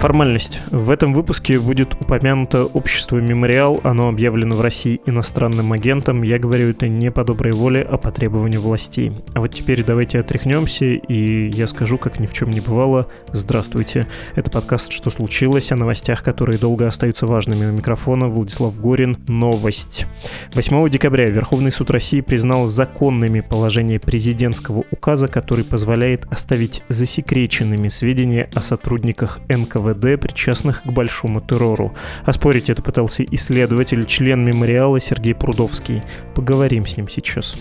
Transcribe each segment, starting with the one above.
Формальность. В этом выпуске будет упомянуто общество «Мемориал». Оно объявлено в России иностранным агентом. Я говорю это не по доброй воле, а по требованию властей. А вот теперь давайте отряхнемся, и я скажу, как ни в чем не бывало. Здравствуйте. Это подкаст «Что случилось?» о новостях, которые долго остаются важными. У микрофона Владислав Горин. Новость. 8 декабря Верховный суд России признал законными положения президентского указа, который позволяет оставить засекреченными сведения о сотрудниках НКВД НКВД, причастных к большому террору. Оспорить это пытался исследователь, член мемориала Сергей Прудовский. Поговорим с ним сейчас.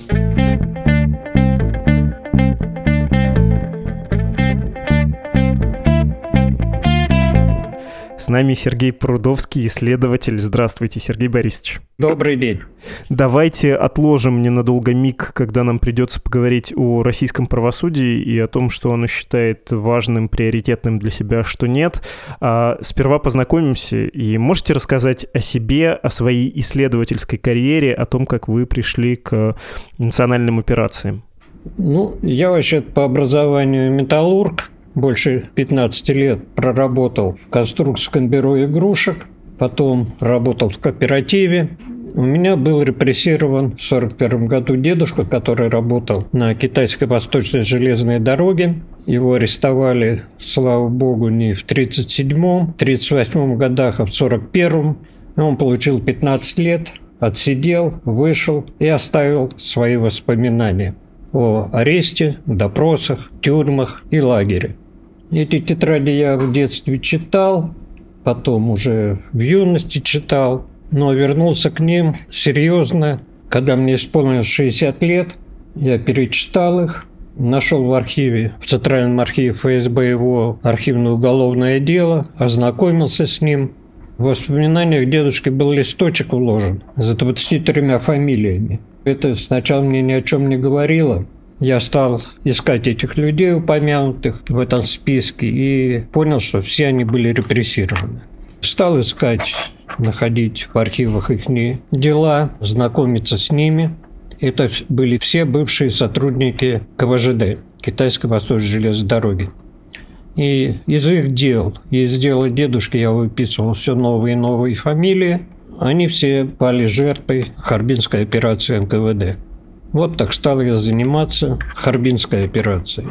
С нами Сергей Прудовский, исследователь. Здравствуйте, Сергей Борисович. Добрый день. Давайте отложим ненадолго миг, когда нам придется поговорить о российском правосудии и о том, что оно считает важным, приоритетным для себя, что нет. А сперва познакомимся и можете рассказать о себе, о своей исследовательской карьере, о том, как вы пришли к национальным операциям. Ну, я вообще по образованию металлург, больше 15 лет проработал в конструкторском бюро игрушек, потом работал в кооперативе. У меня был репрессирован в 1941 году дедушка, который работал на китайской восточной железной дороге. Его арестовали, слава богу, не в 1937-м, 1938 годах, а в 1941. Он получил 15 лет, отсидел, вышел и оставил свои воспоминания о аресте, допросах, тюрьмах и лагере. Эти тетради я в детстве читал, потом уже в юности читал, но вернулся к ним серьезно, когда мне исполнилось 60 лет. Я перечитал их, нашел в архиве, в Центральном архиве ФСБ его архивное уголовное дело, ознакомился с ним. В воспоминаниях дедушки был листочек уложен за 23 фамилиями. Это сначала мне ни о чем не говорило, я стал искать этих людей, упомянутых в этом списке, и понял, что все они были репрессированы. Стал искать, находить в архивах их дела, знакомиться с ними. Это были все бывшие сотрудники КВЖД, Китайской Восточной железной дороги. И из их дел, из дела дедушки я выписывал все новые и новые фамилии. Они все пали жертвой Харбинской операции НКВД. Вот так стал я заниматься Харбинской операцией.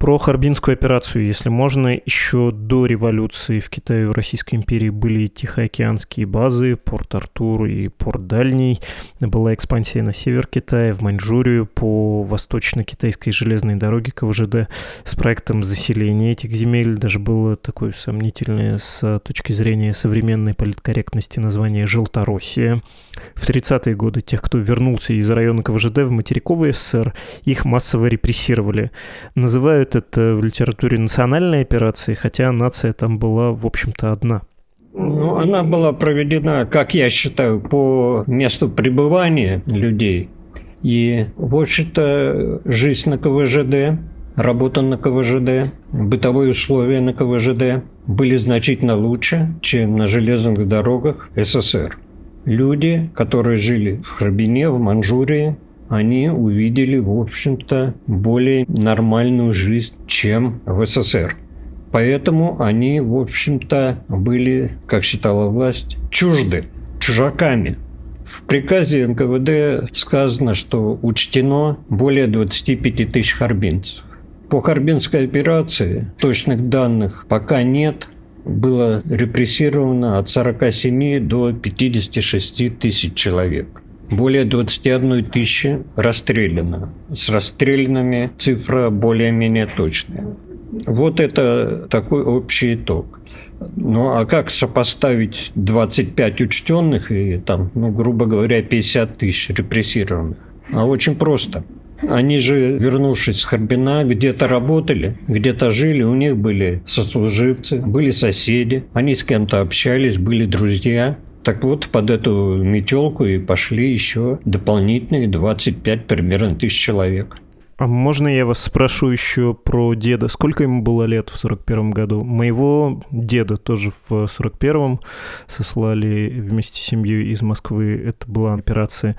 Про Харбинскую операцию, если можно, еще до революции в Китае и Российской империи были Тихоокеанские базы, порт Артур и порт Дальний. Была экспансия на север Китая, в Маньчжурию, по восточно-китайской железной дороге КВЖД с проектом заселения этих земель. Даже было такое сомнительное с точки зрения современной политкорректности название «Желтороссия». В 30-е годы тех, кто вернулся из района КВЖД в материковый СССР, их массово репрессировали. Называют называют это в литературе национальной операцией, хотя нация там была, в общем-то, одна. Ну, она была проведена, как я считаю, по месту пребывания людей. И, в общем-то, жизнь на КВЖД, работа на КВЖД, бытовые условия на КВЖД были значительно лучше, чем на железных дорогах СССР. Люди, которые жили в Харбине, в Манчжурии, они увидели, в общем-то, более нормальную жизнь, чем в СССР. Поэтому они, в общем-то, были, как считала власть, чужды, чужаками. В приказе НКВД сказано, что учтено более 25 тысяч харбинцев. По Харбинской операции точных данных пока нет. Было репрессировано от 47 до 56 тысяч человек. Более 21 тысячи расстреляно. С расстрелянными цифра более-менее точная. Вот это такой общий итог. Ну а как сопоставить 25 учтенных и там, ну, грубо говоря, 50 тысяч репрессированных? А очень просто. Они же, вернувшись с Харбина, где-то работали, где-то жили, у них были сослуживцы, были соседи, они с кем-то общались, были друзья. Так вот, под эту метелку и пошли еще дополнительные 25 примерно тысяч человек. А можно я вас спрошу еще про деда? Сколько ему было лет в 41 году? Моего деда тоже в 41-м сослали вместе с семьей из Москвы. Это была операция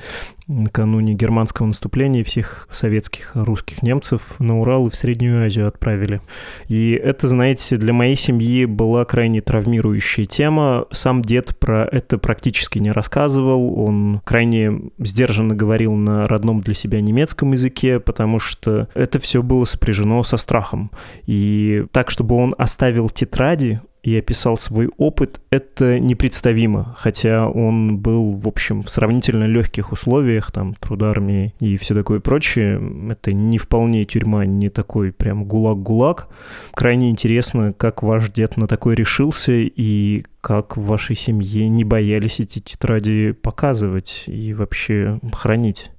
накануне германского наступления всех советских русских немцев на Урал и в Среднюю Азию отправили. И это, знаете, для моей семьи была крайне травмирующая тема. Сам дед про это практически не рассказывал. Он крайне сдержанно говорил на родном для себя немецком языке, потому что это все было сопряжено со страхом. И так, чтобы он оставил тетради, и описал свой опыт, это непредставимо, хотя он был, в общем, в сравнительно легких условиях, там, труд армии и все такое прочее. Это не вполне тюрьма, не такой прям гулаг-гулаг. Крайне интересно, как ваш дед на такой решился и как в вашей семье не боялись эти тетради показывать и вообще хранить.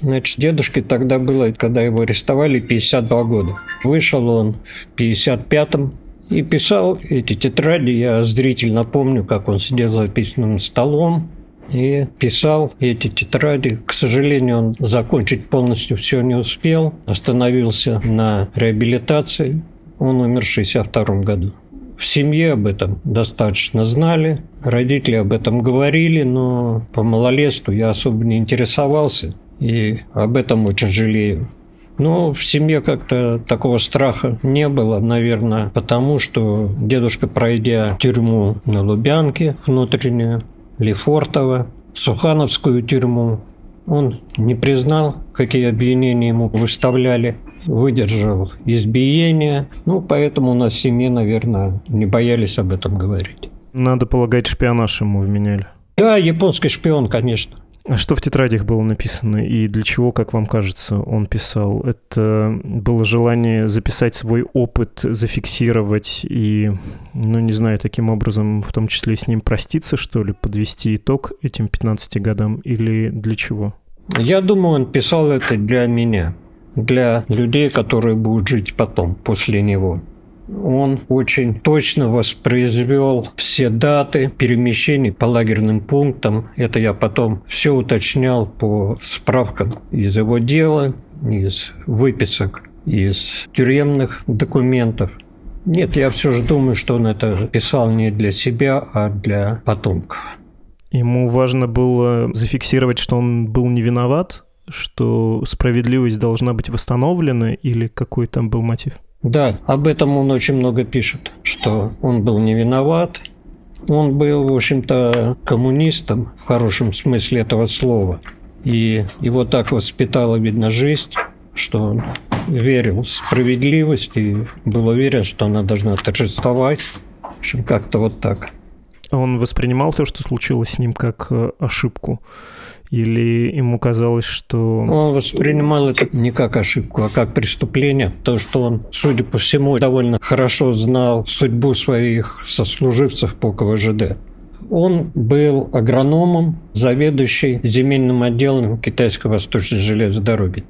Значит, дедушке тогда было, когда его арестовали, 52 года. Вышел он в 55-м, и писал эти тетради. Я зрительно помню, как он сидел за письменным столом и писал эти тетради. К сожалению, он закончить полностью все не успел. Остановился на реабилитации. Он умер в 1962 году. В семье об этом достаточно знали, родители об этом говорили, но по малолетству я особо не интересовался и об этом очень жалею. Ну, в семье как-то такого страха не было, наверное, потому что дедушка, пройдя тюрьму на Лубянке внутреннюю, Лефортово, Сухановскую тюрьму, он не признал, какие обвинения ему выставляли, выдержал избиение. Ну, поэтому у нас в семье, наверное, не боялись об этом говорить. Надо полагать, шпионаж ему вменяли. Да, японский шпион, конечно. Что в тетрадях было написано и для чего, как вам кажется, он писал? Это было желание записать свой опыт, зафиксировать и, ну, не знаю, таким образом, в том числе с ним проститься, что ли, подвести итог этим 15 годам или для чего? Я думаю, он писал это для меня, для людей, которые будут жить потом, после него он очень точно воспроизвел все даты перемещений по лагерным пунктам. Это я потом все уточнял по справкам из его дела, из выписок, из тюремных документов. Нет, я все же думаю, что он это писал не для себя, а для потомков. Ему важно было зафиксировать, что он был не виноват, что справедливость должна быть восстановлена, или какой там был мотив? Да, об этом он очень много пишет, что он был не виноват. Он был, в общем-то, коммунистом в хорошем смысле этого слова. И его так воспитала, видно, жизнь, что он верил в справедливость и был уверен, что она должна торжествовать. В общем, как-то вот так. Он воспринимал то, что случилось с ним, как э, ошибку? Или ему казалось, что... Он воспринимал это не как ошибку, а как преступление, то, что он, судя по всему, довольно хорошо знал судьбу своих сослуживцев по КВЖД. Он был агрономом, заведующий земельным отделом Китайской Восточной железной дороги.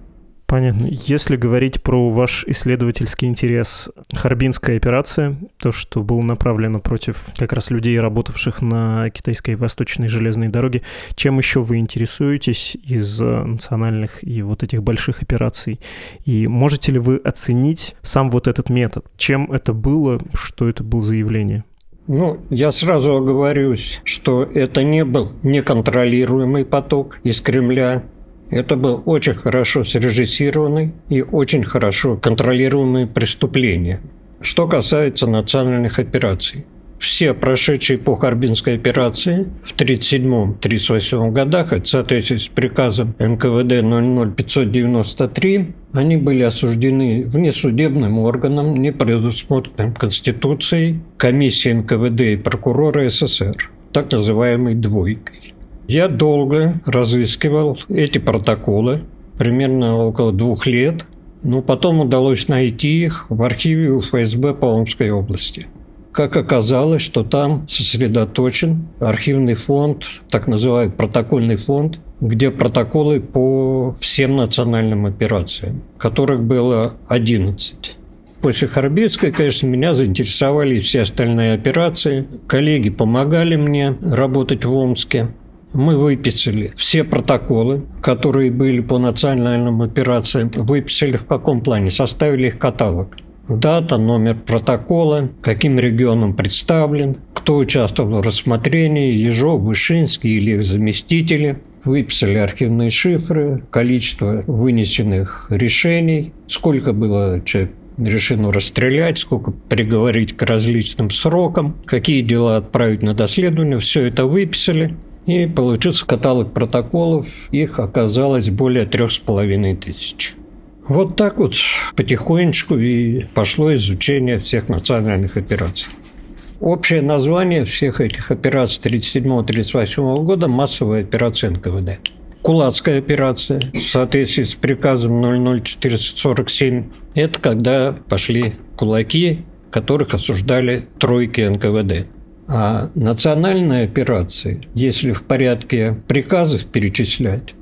Понятно. Если говорить про ваш исследовательский интерес, Харбинская операция, то, что было направлено против как раз людей, работавших на китайской восточной железной дороге, чем еще вы интересуетесь из национальных и вот этих больших операций? И можете ли вы оценить сам вот этот метод? Чем это было? Что это было за явление? Ну, я сразу оговорюсь, что это не был неконтролируемый поток из Кремля, это был очень хорошо срежиссированный и очень хорошо контролируемый преступление. Что касается национальных операций. Все прошедшие по Харбинской операции в 1937-1938 годах, в соответствии с приказом НКВД 00593, они были осуждены внесудебным органом, не предусмотренным Конституцией, комиссией НКВД и прокурора СССР, так называемой «двойкой». Я долго разыскивал эти протоколы, примерно около двух лет, но потом удалось найти их в архиве ФСБ по Омской области. Как оказалось, что там сосредоточен архивный фонд, так называемый протокольный фонд где протоколы по всем национальным операциям, которых было 11. После Харбинской, конечно, меня заинтересовали все остальные операции. Коллеги помогали мне работать в Омске. Мы выписали все протоколы, которые были по национальным операциям. Выписали в каком плане? Составили их каталог. Дата, номер протокола, каким регионом представлен, кто участвовал в рассмотрении, Ежов, Вышинский или их заместители. Выписали архивные шифры, количество вынесенных решений, сколько было человек решено расстрелять, сколько приговорить к различным срокам, какие дела отправить на доследование. Все это выписали. И получился каталог протоколов. Их оказалось более трех с половиной тысяч. Вот так вот потихонечку и пошло изучение всех национальных операций. Общее название всех этих операций 1937-1938 года – массовая операция НКВД. Кулацкая операция в соответствии с приказом 00447 – это когда пошли кулаки, которых осуждали тройки НКВД. А национальные операции, если в порядке приказов перечислять,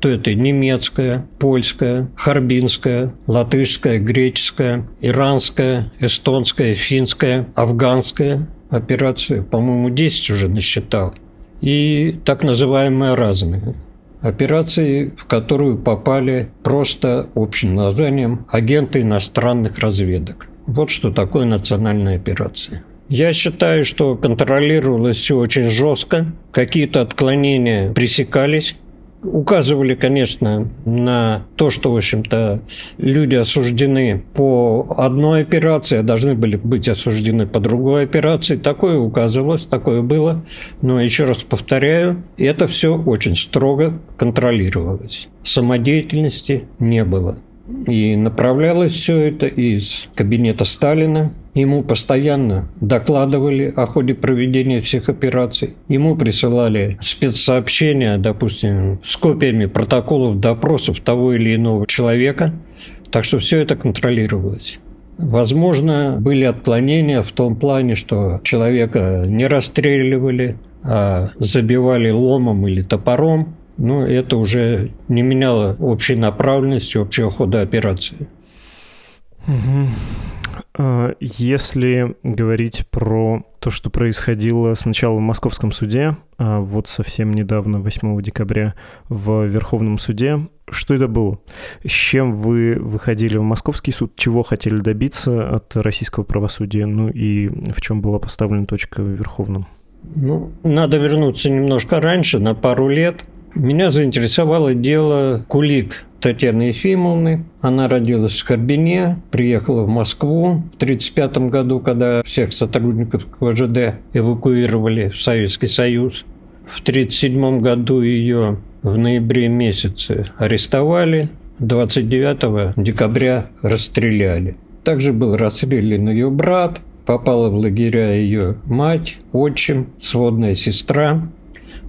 то это немецкая, польская, харбинская, латышская, греческая, иранская, эстонская, финская, афганская операция, по-моему, 10 уже насчитал. И так называемые разные. Операции, в которую попали просто общим названием агенты иностранных разведок. Вот что такое национальная операция. Я считаю, что контролировалось все очень жестко, какие-то отклонения пресекались, указывали, конечно, на то, что, в общем-то, люди осуждены по одной операции, а должны были быть осуждены по другой операции. Такое указывалось, такое было. Но еще раз повторяю, это все очень строго контролировалось. Самодеятельности не было. И направлялось все это из кабинета Сталина. Ему постоянно докладывали о ходе проведения всех операций. Ему присылали спецсообщения, допустим, с копиями протоколов допросов того или иного человека. Так что все это контролировалось. Возможно, были отклонения в том плане, что человека не расстреливали, а забивали ломом или топором но это уже не меняло общей направленности, общего хода операции. А, если говорить про то, что происходило сначала в Московском суде, а вот совсем недавно, 8 декабря, в Верховном суде, что это было? С чем вы выходили в Московский суд? Чего хотели добиться от российского правосудия? Ну и в чем была поставлена точка в Верховном? Ну, надо вернуться немножко раньше, на пару лет. Меня заинтересовало дело Кулик Татьяны Ефимовны. Она родилась в Карбине, приехала в Москву в 1935 году, когда всех сотрудников КВЖД эвакуировали в Советский Союз. В 1937 году ее в ноябре месяце арестовали, 29 декабря расстреляли. Также был расстрелян ее брат, попала в лагеря ее мать, отчим, сводная сестра.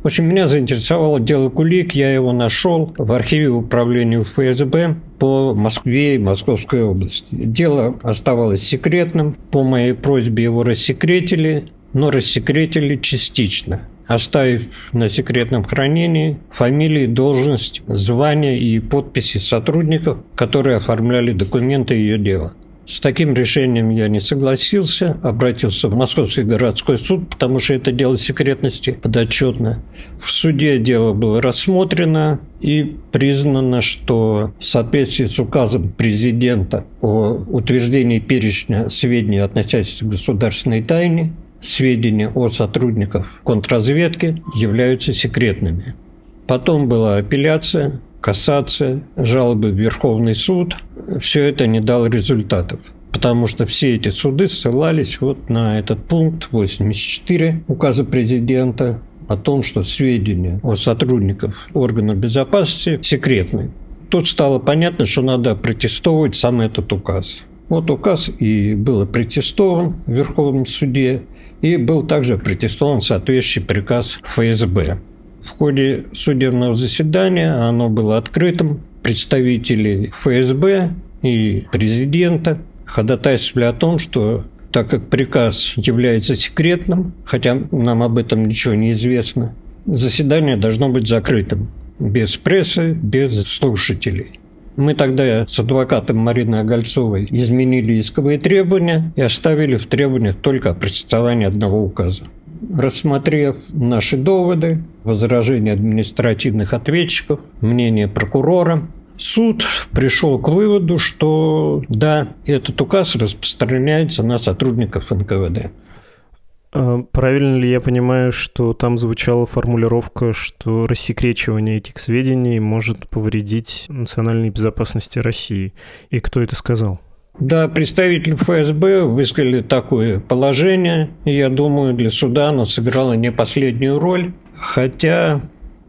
В общем, меня заинтересовало дело Кулик, я его нашел в архиве управления ФСБ по Москве и Московской области. Дело оставалось секретным, по моей просьбе его рассекретили, но рассекретили частично оставив на секретном хранении фамилии, должность, звания и подписи сотрудников, которые оформляли документы ее дела. С таким решением я не согласился, обратился в Московский городской суд, потому что это дело секретности подотчетно. В суде дело было рассмотрено и признано, что в соответствии с указом президента о утверждении перечня сведений, относящихся к государственной тайне, сведения о сотрудниках контрразведки являются секретными. Потом была апелляция, кассация, жалобы в Верховный суд. Все это не дало результатов потому что все эти суды ссылались вот на этот пункт 84 указа президента о том, что сведения о сотрудниках органов безопасности секретны. Тут стало понятно, что надо протестовать сам этот указ. Вот указ и был протестован в Верховном суде, и был также протестован соответствующий приказ ФСБ. В ходе судебного заседания оно было открытым. Представители ФСБ и президента ходатайствовали о том, что так как приказ является секретным, хотя нам об этом ничего не известно, заседание должно быть закрытым. без прессы, без слушателей. Мы тогда с адвокатом Мариной Огольцовой изменили исковые требования и оставили в требованиях только о одного указа. Рассмотрев наши доводы, возражения административных ответчиков, мнение прокурора, суд пришел к выводу, что да, этот указ распространяется на сотрудников НКВД. А правильно ли я понимаю, что там звучала формулировка, что рассекречивание этих сведений может повредить национальной безопасности России? И кто это сказал? Да, представители ФСБ высказали такое положение. Я думаю, для суда оно сыграло не последнюю роль. Хотя,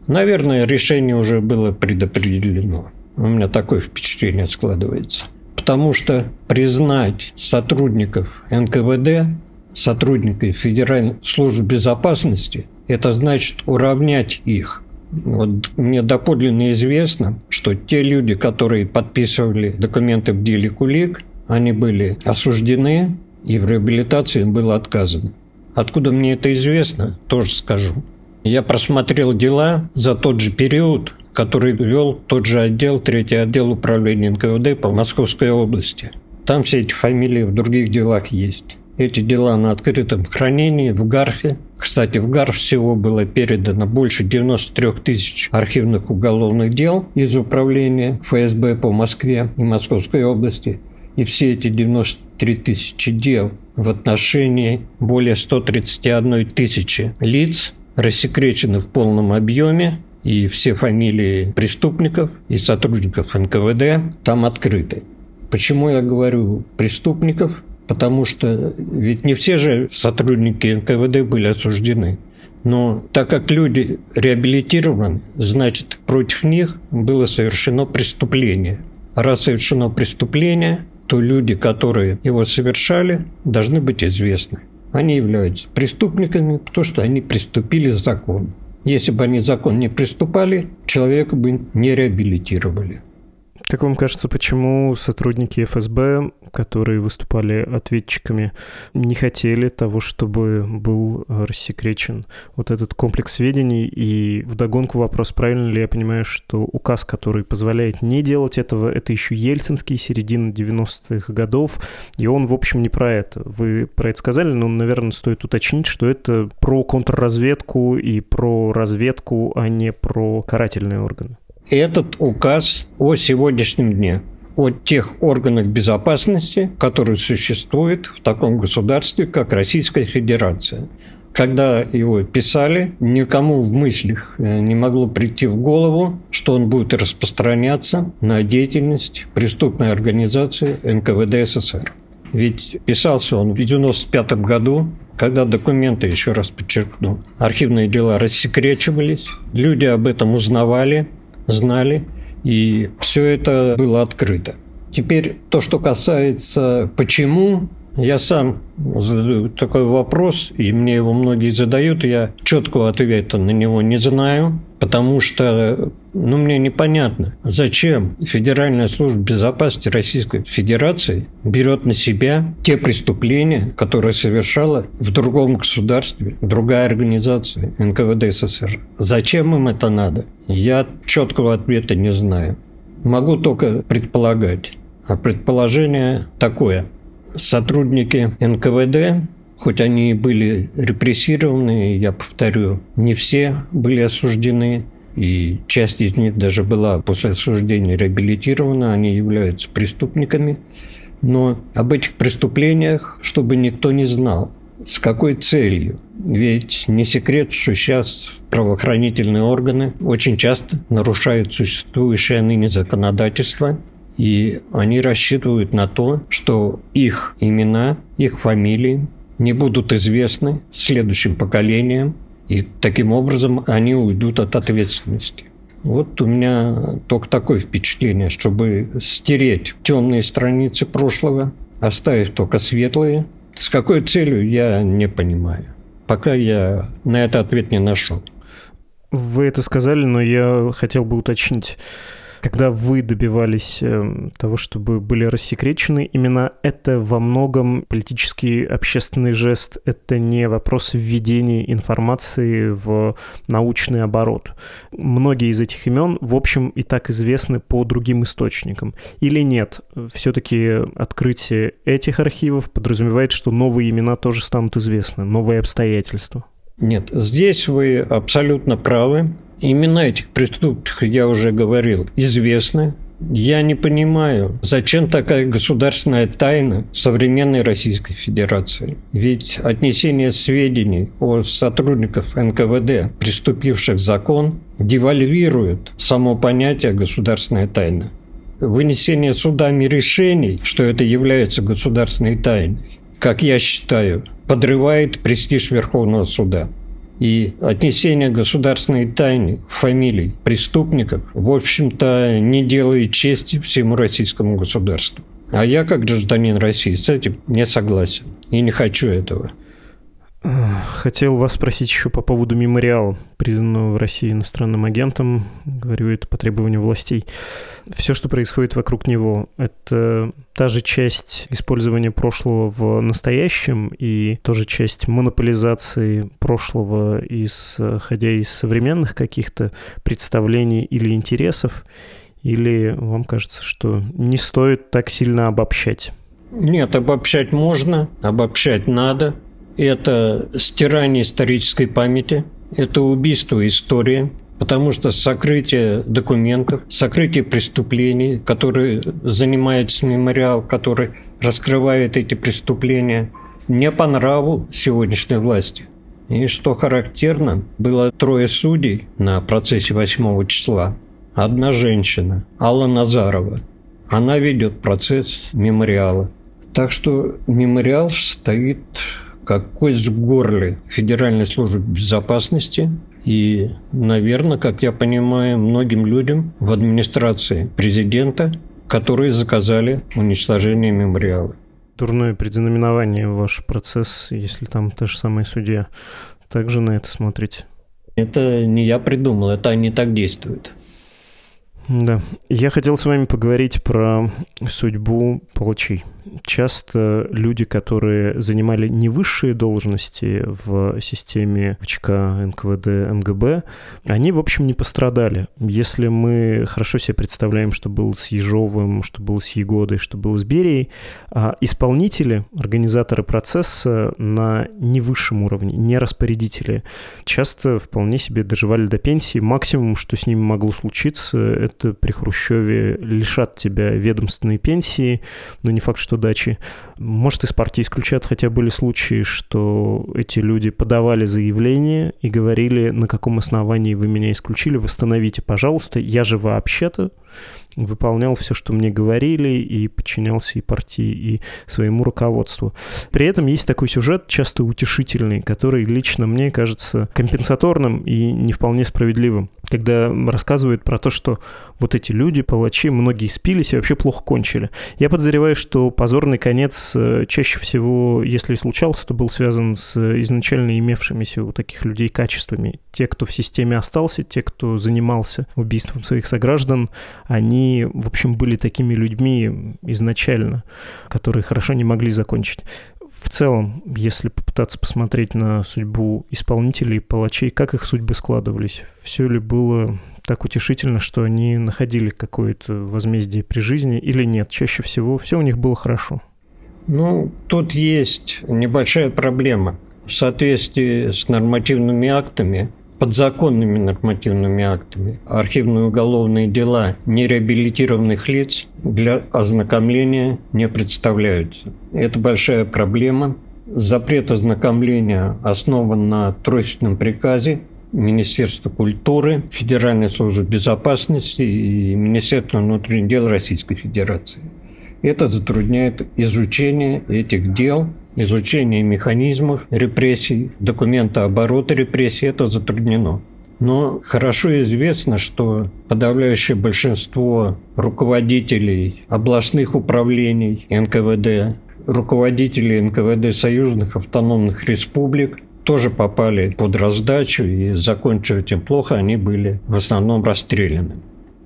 наверное, решение уже было предопределено. У меня такое впечатление складывается. Потому что признать сотрудников НКВД сотрудников Федеральной службы безопасности, это значит уравнять их. Вот мне доподлинно известно, что те люди, которые подписывали документы деле Кулик, они были осуждены, и в реабилитации им было отказано. Откуда мне это известно, тоже скажу. Я просмотрел дела за тот же период, который вел тот же отдел, третий отдел управления НКВД по Московской области. Там все эти фамилии в других делах есть. Эти дела на открытом хранении в ГАРФе. Кстати, в ГАРФ всего было передано больше 93 тысяч архивных уголовных дел из управления ФСБ по Москве и Московской области. И все эти 93 тысячи дел в отношении более 131 тысячи лиц рассекречены в полном объеме, и все фамилии преступников и сотрудников НКВД там открыты. Почему я говорю преступников? потому что ведь не все же сотрудники НКВД были осуждены. Но так как люди реабилитированы, значит, против них было совершено преступление. Раз совершено преступление, то люди, которые его совершали, должны быть известны. Они являются преступниками, потому что они приступили закон. Если бы они закон не приступали, человека бы не реабилитировали. Как вам кажется, почему сотрудники ФСБ, которые выступали ответчиками, не хотели того, чтобы был рассекречен вот этот комплекс сведений? И вдогонку вопрос, правильно ли я понимаю, что указ, который позволяет не делать этого, это еще ельцинский, середина 90-х годов, и он, в общем, не про это. Вы про это сказали, но, наверное, стоит уточнить, что это про контрразведку и про разведку, а не про карательные органы этот указ о сегодняшнем дне о тех органах безопасности, которые существуют в таком государстве, как Российская Федерация. Когда его писали, никому в мыслях э, не могло прийти в голову, что он будет распространяться на деятельность преступной организации НКВД СССР. Ведь писался он в 1995 году, когда документы, еще раз подчеркну, архивные дела рассекречивались, люди об этом узнавали, знали, и все это было открыто. Теперь то, что касается почему, я сам задаю такой вопрос, и мне его многие задают, я четкого ответа на него не знаю, потому что ну, мне непонятно, зачем Федеральная служба безопасности Российской Федерации берет на себя те преступления, которые совершала в другом государстве, другая организация, НКВД СССР. Зачем им это надо? Я четкого ответа не знаю. Могу только предполагать. А предположение такое – сотрудники НКВД, хоть они и были репрессированы, я повторю, не все были осуждены, и часть из них даже была после осуждения реабилитирована, они являются преступниками. Но об этих преступлениях, чтобы никто не знал. С какой целью? Ведь не секрет, что сейчас правоохранительные органы очень часто нарушают существующее ныне законодательство и они рассчитывают на то, что их имена, их фамилии не будут известны следующим поколениям, и таким образом они уйдут от ответственности. Вот у меня только такое впечатление, чтобы стереть темные страницы прошлого, оставив только светлые. С какой целью, я не понимаю. Пока я на это ответ не нашел. Вы это сказали, но я хотел бы уточнить. Когда вы добивались э, того, чтобы были рассекречены, именно это во многом политический общественный жест, это не вопрос введения информации в научный оборот. Многие из этих имен, в общем, и так известны по другим источникам. Или нет? Все-таки открытие этих архивов подразумевает, что новые имена тоже станут известны, новые обстоятельства. Нет, здесь вы абсолютно правы. Имена этих преступников, я уже говорил, известны. Я не понимаю, зачем такая государственная тайна современной Российской Федерации. Ведь отнесение сведений о сотрудниках НКВД, приступивших закон, девальвирует само понятие государственная тайна. Вынесение судами решений, что это является государственной тайной, как я считаю, подрывает престиж Верховного суда. И отнесение государственной тайны фамилий преступников, в общем-то, не делает чести всему российскому государству. А я, как гражданин России, с этим не согласен и не хочу этого. Хотел вас спросить еще по поводу мемориала, признанного в России иностранным агентом. Говорю это по требованию властей. Все, что происходит вокруг него, это та же часть использования прошлого в настоящем и тоже часть монополизации прошлого, исходя из современных каких-то представлений или интересов. Или вам кажется, что не стоит так сильно обобщать? Нет, обобщать можно, обобщать надо – это стирание исторической памяти, это убийство истории, потому что сокрытие документов, сокрытие преступлений, которые занимается мемориал, который раскрывает эти преступления, не по нраву сегодняшней власти. И что характерно, было трое судей на процессе 8 числа. Одна женщина, Алла Назарова. Она ведет процесс мемориала. Так что мемориал стоит как кость в горле Федеральной службы безопасности и, наверное, как я понимаю, многим людям в администрации президента, которые заказали уничтожение мемориала. Дурное предзнаменование ваш процесс, если там та же самая судья. Также на это смотрите? Это не я придумал, это они так действуют. Да. Я хотел с вами поговорить про судьбу палачей. Часто люди, которые занимали не высшие должности в системе ВЧК, НКВД, МГБ, они, в общем, не пострадали. Если мы хорошо себе представляем, что было с Ежовым, что было с Егодой, что было с Берией, а исполнители, организаторы процесса на не высшем уровне, не распорядители, часто вполне себе доживали до пенсии. Максимум, что с ними могло случиться, это при Хрущеве лишат тебя ведомственной пенсии, но не факт, что дачи. Может, из партии исключат, хотя были случаи, что эти люди подавали заявление и говорили, на каком основании вы меня исключили, восстановите, пожалуйста, я же вообще-то выполнял все, что мне говорили, и подчинялся и партии, и своему руководству. При этом есть такой сюжет, часто утешительный, который лично мне кажется компенсаторным и не вполне справедливым. Когда рассказывают про то, что вот эти люди, палачи, многие спились и вообще плохо кончили. Я подозреваю, что позорный конец э, чаще всего, если и случался, то был связан с изначально имевшимися у таких людей качествами. Те, кто в системе остался, те, кто занимался убийством своих сограждан, они, в общем, были такими людьми изначально, которые хорошо не могли закончить. В целом, если попытаться посмотреть на судьбу исполнителей, палачей, как их судьбы складывались, все ли было так утешительно, что они находили какое-то возмездие при жизни или нет? Чаще всего все у них было хорошо. Ну, тут есть небольшая проблема. В соответствии с нормативными актами подзаконными нормативными актами архивные уголовные дела нереабилитированных лиц для ознакомления не представляются. Это большая проблема. Запрет ознакомления основан на тройственном приказе Министерства культуры, Федеральной службы безопасности и Министерства внутренних дел Российской Федерации. Это затрудняет изучение этих дел изучение механизмов репрессий, документа оборота репрессий, это затруднено. Но хорошо известно, что подавляющее большинство руководителей областных управлений НКВД, руководителей НКВД союзных автономных республик тоже попали под раздачу и закончив этим плохо, они были в основном расстреляны.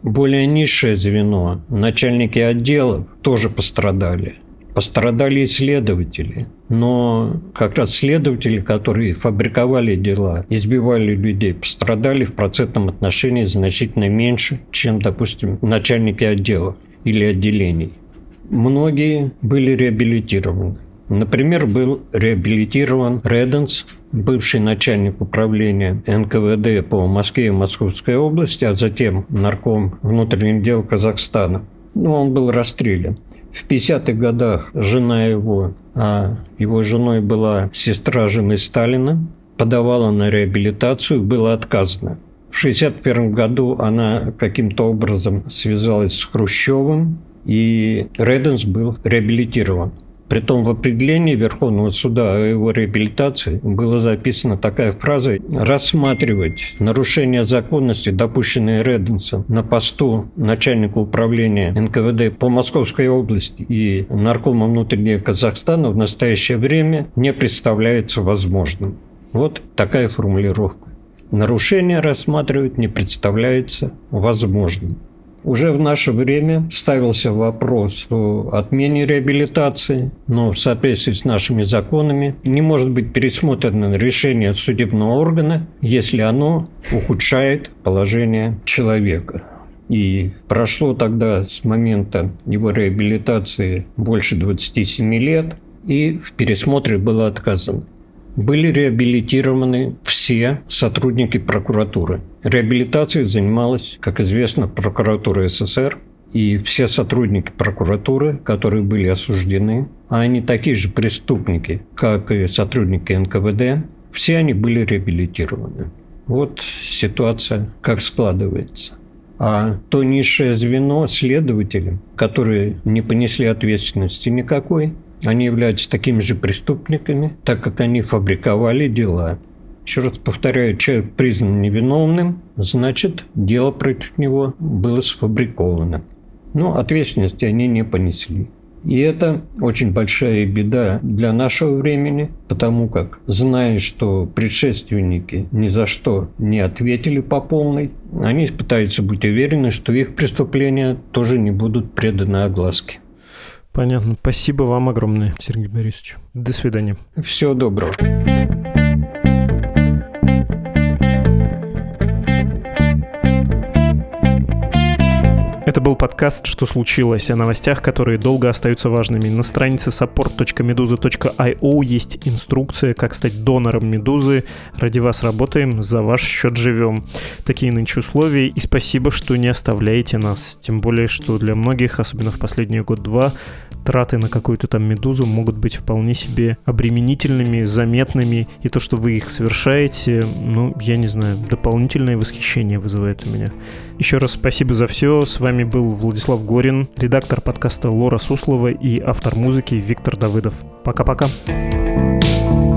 более низшее звено, начальники отделов тоже пострадали. Пострадали исследователи. Но как раз следователи, которые фабриковали дела, избивали людей, пострадали в процентном отношении значительно меньше, чем, допустим, начальники отделов или отделений. Многие были реабилитированы. Например, был реабилитирован Реденс, бывший начальник управления НКВД по Москве и Московской области, а затем нарком внутренних дел Казахстана. Ну, он был расстрелян. В 50-х годах жена его, а его женой была сестра жены Сталина, подавала на реабилитацию, было отказано. В 1961 году она каким-то образом связалась с Хрущевым, и Реденс был реабилитирован. Притом в определении Верховного суда о его реабилитации была записана такая фраза «рассматривать нарушение законности, допущенные Реденсом на посту начальника управления НКВД по Московской области и наркома внутреннего Казахстана в настоящее время не представляется возможным». Вот такая формулировка. Нарушение рассматривать не представляется возможным. Уже в наше время ставился вопрос о отмене реабилитации, но в соответствии с нашими законами не может быть пересмотрено решение судебного органа, если оно ухудшает положение человека. И прошло тогда с момента его реабилитации больше 27 лет, и в пересмотре было отказано были реабилитированы все сотрудники прокуратуры. Реабилитацией занималась, как известно, прокуратура СССР, и все сотрудники прокуратуры, которые были осуждены, а они такие же преступники, как и сотрудники НКВД, все они были реабилитированы. Вот ситуация, как складывается. А то низшее звено следователям, которые не понесли ответственности никакой, они являются такими же преступниками, так как они фабриковали дела. Еще раз повторяю, человек признан невиновным, значит, дело против него было сфабриковано. Но ответственности они не понесли. И это очень большая беда для нашего времени, потому как, зная, что предшественники ни за что не ответили по полной, они пытаются быть уверены, что их преступления тоже не будут преданы огласке. Понятно. Спасибо вам огромное, Сергей Борисович. До свидания. Всего доброго. Это был подкаст «Что случилось?» о новостях, которые долго остаются важными. На странице support.meduza.io есть инструкция, как стать донором Медузы. Ради вас работаем, за ваш счет живем. Такие нынче условия, и спасибо, что не оставляете нас. Тем более, что для многих, особенно в последний год-два, траты на какую-то там медузу могут быть вполне себе обременительными, заметными, и то, что вы их совершаете, ну, я не знаю, дополнительное восхищение вызывает у меня. Еще раз спасибо за все. С вами был Владислав Горин, редактор подкаста Лора Суслова и автор музыки Виктор Давыдов. Пока-пока. thank you